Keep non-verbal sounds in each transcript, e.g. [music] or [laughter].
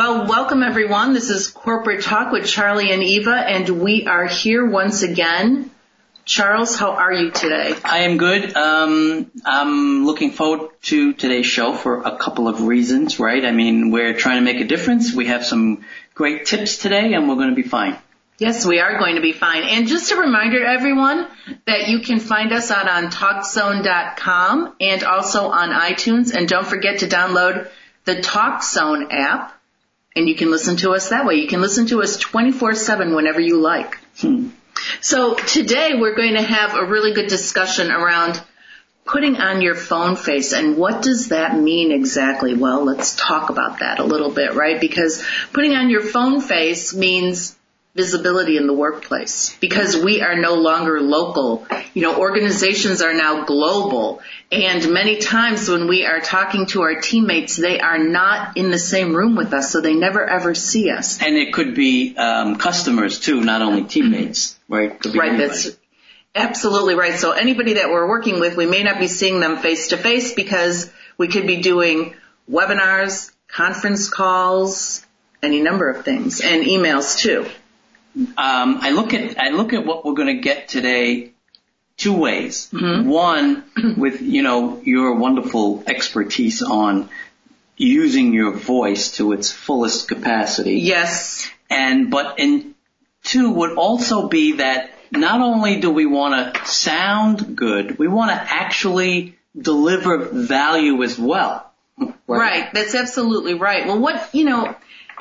Well, welcome everyone. This is Corporate Talk with Charlie and Eva, and we are here once again. Charles, how are you today? I am good. Um, I'm looking forward to today's show for a couple of reasons, right? I mean, we're trying to make a difference. We have some great tips today, and we're going to be fine. Yes, we are going to be fine. And just a reminder everyone that you can find us out on TalkZone.com and also on iTunes. And don't forget to download the TalkZone app and you can listen to us that way. You can listen to us 24-7 whenever you like. Hmm. So today we're going to have a really good discussion around putting on your phone face and what does that mean exactly? Well, let's talk about that a little bit, right? Because putting on your phone face means visibility in the workplace because we are no longer local. You know, organizations are now global and many times when we are talking to our teammates, they are not in the same room with us, so they never ever see us. And it could be um, customers too, not only teammates, right? right, anybody. that's absolutely right. So anybody that we're working with, we may not be seeing them face to face because we could be doing webinars, conference calls, any number of things, and emails too. Um, I look at I look at what we're going to get today two ways. Mm-hmm. One, with you know your wonderful expertise on using your voice to its fullest capacity. Yes. And but in two would also be that not only do we want to sound good, we want to actually deliver value as well. Right? right. That's absolutely right. Well, what you know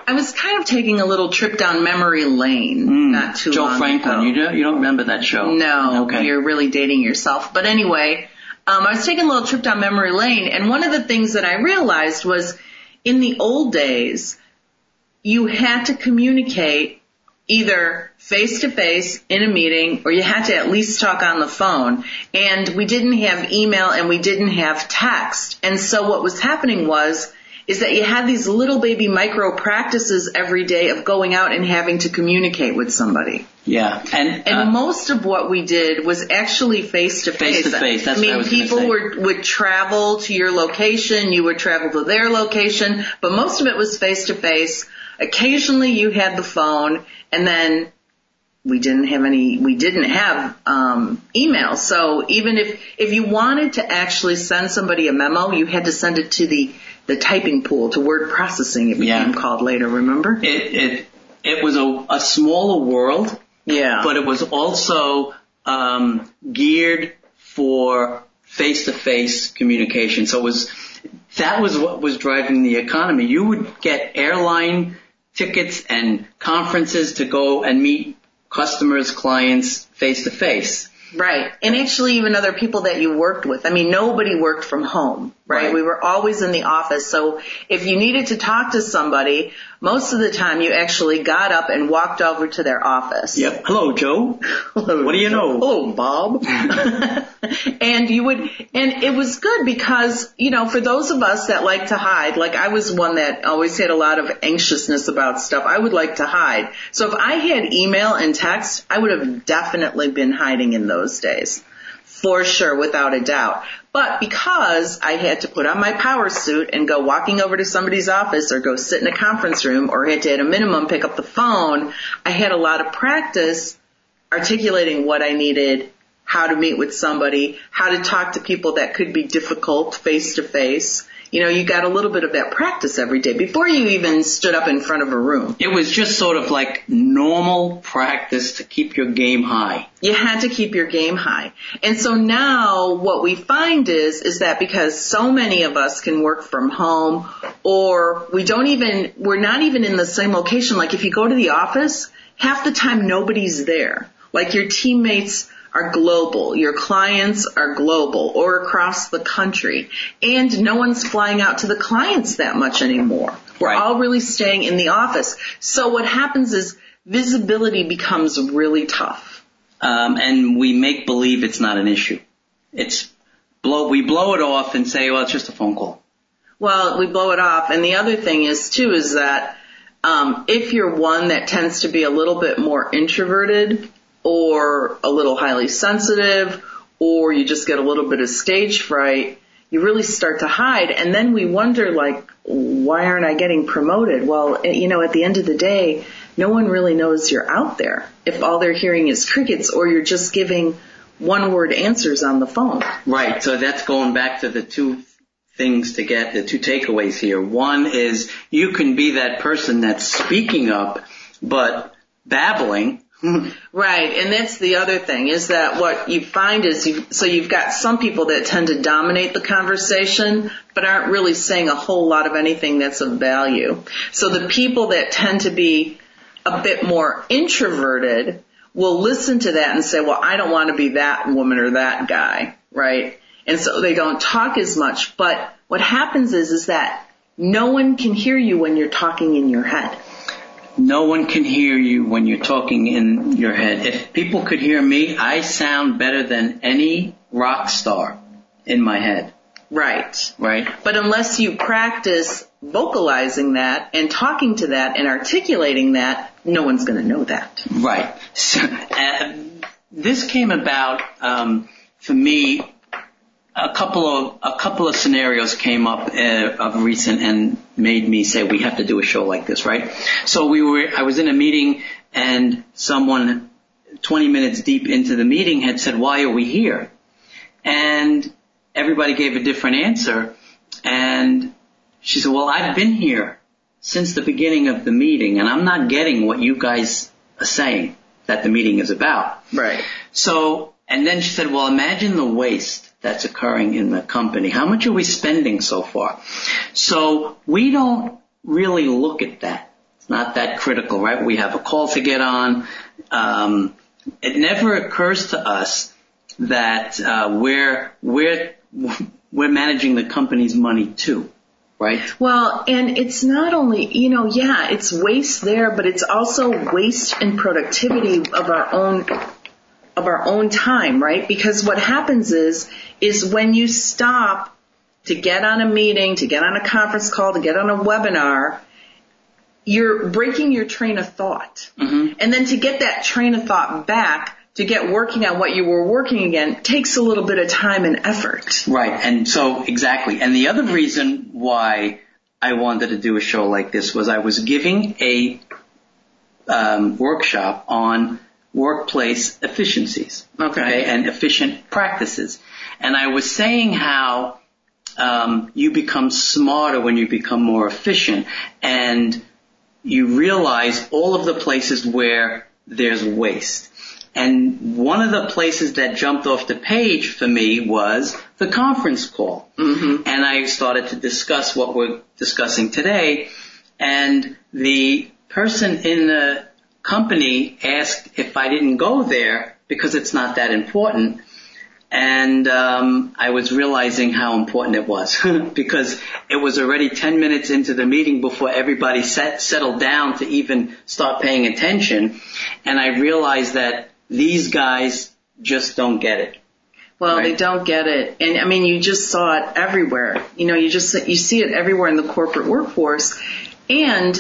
I was kind of taking a little trip down memory lane mm, not too Joe long Franklin, ago. you don't you don't remember that show? No, okay. you're really dating yourself. But anyway, um, I was taking a little trip down memory lane, and one of the things that I realized was in the old days, you had to communicate either face to face in a meeting or you had to at least talk on the phone. And we didn't have email and we didn't have text. And so what was happening was is that you had these little baby micro practices every day of going out and having to communicate with somebody. Yeah, and and uh, most of what we did was actually face to face. Face to face. I mean, I people were would travel to your location, you would travel to their location, but most of it was face to face. Occasionally, you had the phone, and then we didn't have any. We didn't have um, email. So even if if you wanted to actually send somebody a memo, you had to send it to the the typing pool to word processing. It became yeah. called later. Remember? It it it was a, a smaller world. Yeah. But it was also um, geared for face-to-face communication. So it was that was what was driving the economy. You would get airline tickets and conferences to go and meet customers, clients face to face. Right. And actually even other people that you worked with. I mean, nobody worked from home, right? right? We were always in the office. So if you needed to talk to somebody, most of the time you actually got up and walked over to their office. Yep. Hello, Joe. Hello, what do you know? Hello, Bob. [laughs] and you would, and it was good because, you know, for those of us that like to hide, like I was one that always had a lot of anxiousness about stuff, I would like to hide. So if I had email and text, I would have definitely been hiding in those days. For sure, without a doubt. But because I had to put on my power suit and go walking over to somebody's office or go sit in a conference room or had to at a minimum pick up the phone, I had a lot of practice articulating what I needed, how to meet with somebody, how to talk to people that could be difficult face to face, you know, you got a little bit of that practice every day before you even stood up in front of a room. It was just sort of like normal practice to keep your game high. You had to keep your game high. And so now what we find is, is that because so many of us can work from home or we don't even, we're not even in the same location. Like if you go to the office, half the time nobody's there. Like your teammates are global. Your clients are global or across the country. And no one's flying out to the clients that much anymore. We're Right. all really staying in the office. So what happens is visibility becomes really tough. um, and we make believe it's not an issue. It's blow. We blow it off and say, "Well, it's just a phone call." Well, we blow it off. And the other thing is too is that um, if you're one that tends to be a little bit more introverted or a little highly sensitive or you just get a little bit of stage fright, you really start to hide. And then we wonder like, why aren't I getting promoted? Well, eh, you know, at the end of the day, no one really knows you're out there if all they're hearing is crickets or you're just giving one word answers on the phone. Right. So that's going back to the two things to get the two takeaways here. One is you can be that person that's speaking up, but babbling. [laughs] Right, and that's the other thing is that what you find is you, so you've got some people that tend to dominate the conversation, but aren't really saying a whole lot of anything that's of value. So the people that tend to be a bit more introverted will listen to that and say, well, I don't want to be that woman or that guy, right? And so they don't talk as much, but what happens is, is that no one can hear you when you're talking in your head. No one can hear you when you're talking in your head. If people could hear me, I sound better than any rock star in my head, Right. right? But unless you practice vocalizing that and talking to that and articulating that, no one's going to know that. Right. So, uh, this came about um, for me. A couple of a couple of scenarios came up uh, of recent and made me say we have to do a show like this, right? So we were. I was in a meeting and someone, 20 minutes deep into the meeting, had said, "Why are we here?" And everybody gave a different answer. And she said, "Well, I've been here since the beginning of the meeting, and I'm not getting what you guys are saying that the meeting is about." Right. So, and then she said, well, imagine the waste that's occurring in the company. How much are we spending so far? So we don't really look at that. It's not that critical, right? We have a call to get on. Um, it never occurs to us that uh, we're we're we're managing the company's money too, right? Well, and it's not only, you know, yeah, it's waste there, but it's also waste in productivity of our own of our own time, right? Because what happens is is when you stop to get on a meeting, to get on a conference call, to get on a webinar, you're breaking your train of thought. Mhm. And then to get that train of thought back, to get working on what you were working again, takes a little bit of time and effort. Right, and so exactly. And the other reason why I wanted to do a show like this was I was giving a um, workshop on workplace efficiencies, Okay. and efficient practices, and I was saying how um, you become smarter when you become more efficient, and you realize all of the places where there's waste. And one of the places that jumped off the page for me was the conference call. Mm-hmm. And I started to discuss what we're discussing today. And the person in the company asked if I didn't go there because it's not that important. And um, I was realizing how important it was [laughs] because it was already 10 minutes into the meeting before everybody set, settled down to even start paying attention. And I realized that these guys just don't get it. Well, they don't get it. And I mean, you just saw it everywhere. You know, you just, you see it everywhere in the corporate workforce. And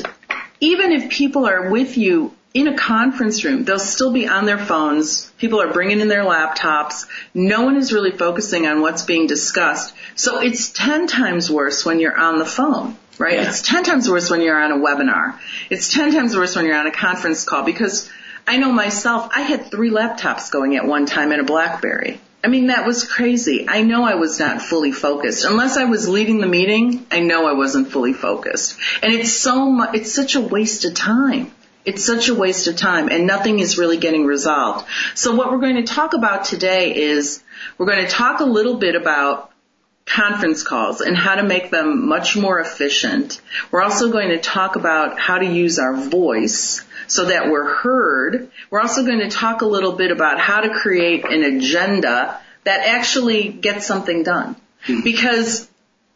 even if people are with you in a conference room, they'll still be on their phones. People are bringing in their laptops. No one is really focusing on what's being discussed. So it's 10 times worse when you're on the phone, right? Yeah. It's 10 times worse when you're on a webinar. It's 10 times worse when you're on a conference call because I know myself, I had three laptops going at one time in a Blackberry. I mean, that was crazy. I know I was not fully focused. Unless I was leading the meeting, I know I wasn't fully focused. And it's so much, it's such a waste of time. It's such a waste of time and nothing is really getting resolved. So what we're going to talk about today is we're going to talk a little bit about conference calls and how to make them much more efficient. We're also going to talk about how to use our voice so that we're heard. We're also going to talk a little bit about how to create an agenda that actually gets something done. Hmm. Because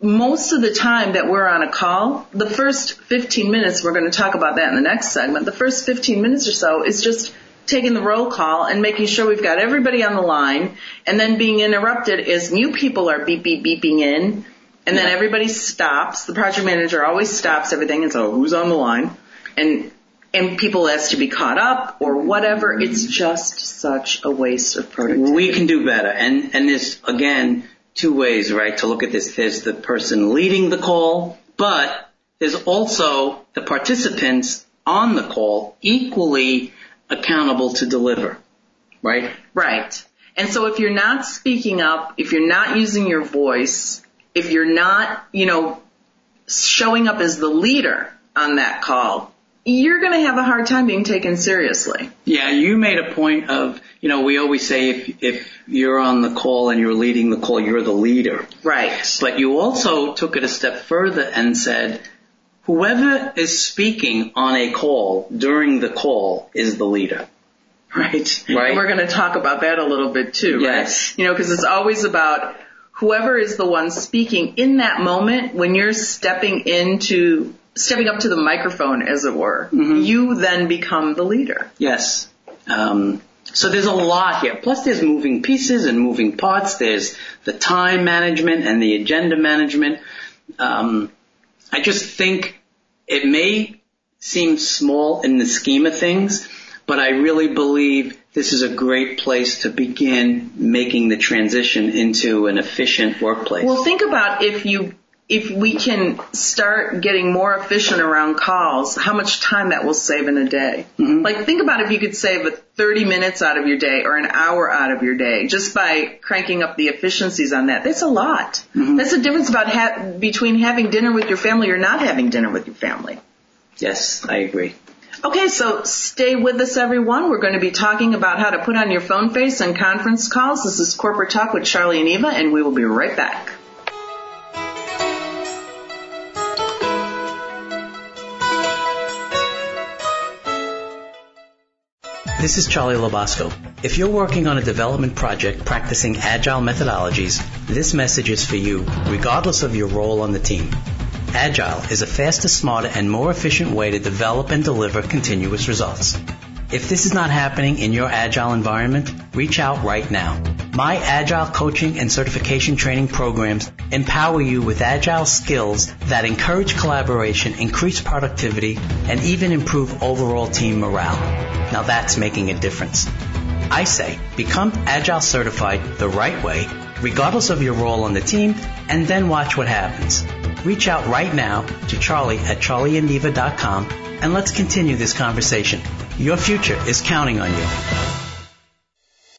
most of the time that we're on a call, the first 15 minutes, we're going to talk about that in the next segment, the first 15 minutes or so is just taking the roll call and making sure we've got everybody on the line and then being interrupted as new people are beep beep beeping in and then everybody stops. The project manager always stops everything and so who's on the line? And and people ask to be caught up or whatever. It's just such a waste of productivity. We can do better. And and there's again two ways, right, to look at this. There's the person leading the call, but there's also the participants on the call equally accountable to deliver, right? Right. And so if you're not speaking up, if you're not using your voice, if you're not, you know, showing up as the leader on that call, you're going to have a hard time being taken seriously. Yeah, you made a point of, you know, we always say if if you're on the call and you're leading the call, you're the leader. Right. But you also took it a step further and said whoever is speaking on a call during the call is the leader. Right. Right. And we're going to talk about that a little bit too, Yes. right? You know, because it's always about whoever is the one speaking in that moment when you're stepping into stepping up to the microphone, as it were. You then become the leader. Yes. Um, so there's a lot here. Plus there's moving pieces and moving parts. There's the time management and the agenda management. Um, I just think it may seem small in the scheme of things, but I really believe this is a great place to begin making the transition into an efficient workplace. Well, think about if you if we can start getting more efficient around calls, how much time that will save in a day. Mm-hmm. Like think about if you could save a 30 minutes out of your day or an hour out of your day just by cranking up the efficiencies on that. That's a lot. Mm-hmm. That's the difference about ha- between having dinner with your family or not having dinner with your family. yes, I agree. Okay, so stay with us everyone. We're going to be talking about how to put on your phone face on conference calls. This is Corporate Talk with Charlie and Eva and we will be right back. This is Charlie Lobosco. If you're working on a development project practicing agile methodologies, this message is for you, regardless of your role on the team. Agile is a faster, smarter, and more efficient way to develop and deliver continuous results. If this is not happening in your agile environment, reach out right now. My agile coaching and certification training programs empower you with agile skills that encourage collaboration, increase productivity, and even improve overall team morale. Now that's making a difference. I say, become agile certified the right way, regardless of your role on the team, and then watch what happens. Reach out right now to Charlie at charlieandeva.com and let's continue this conversation. Your future is counting on you.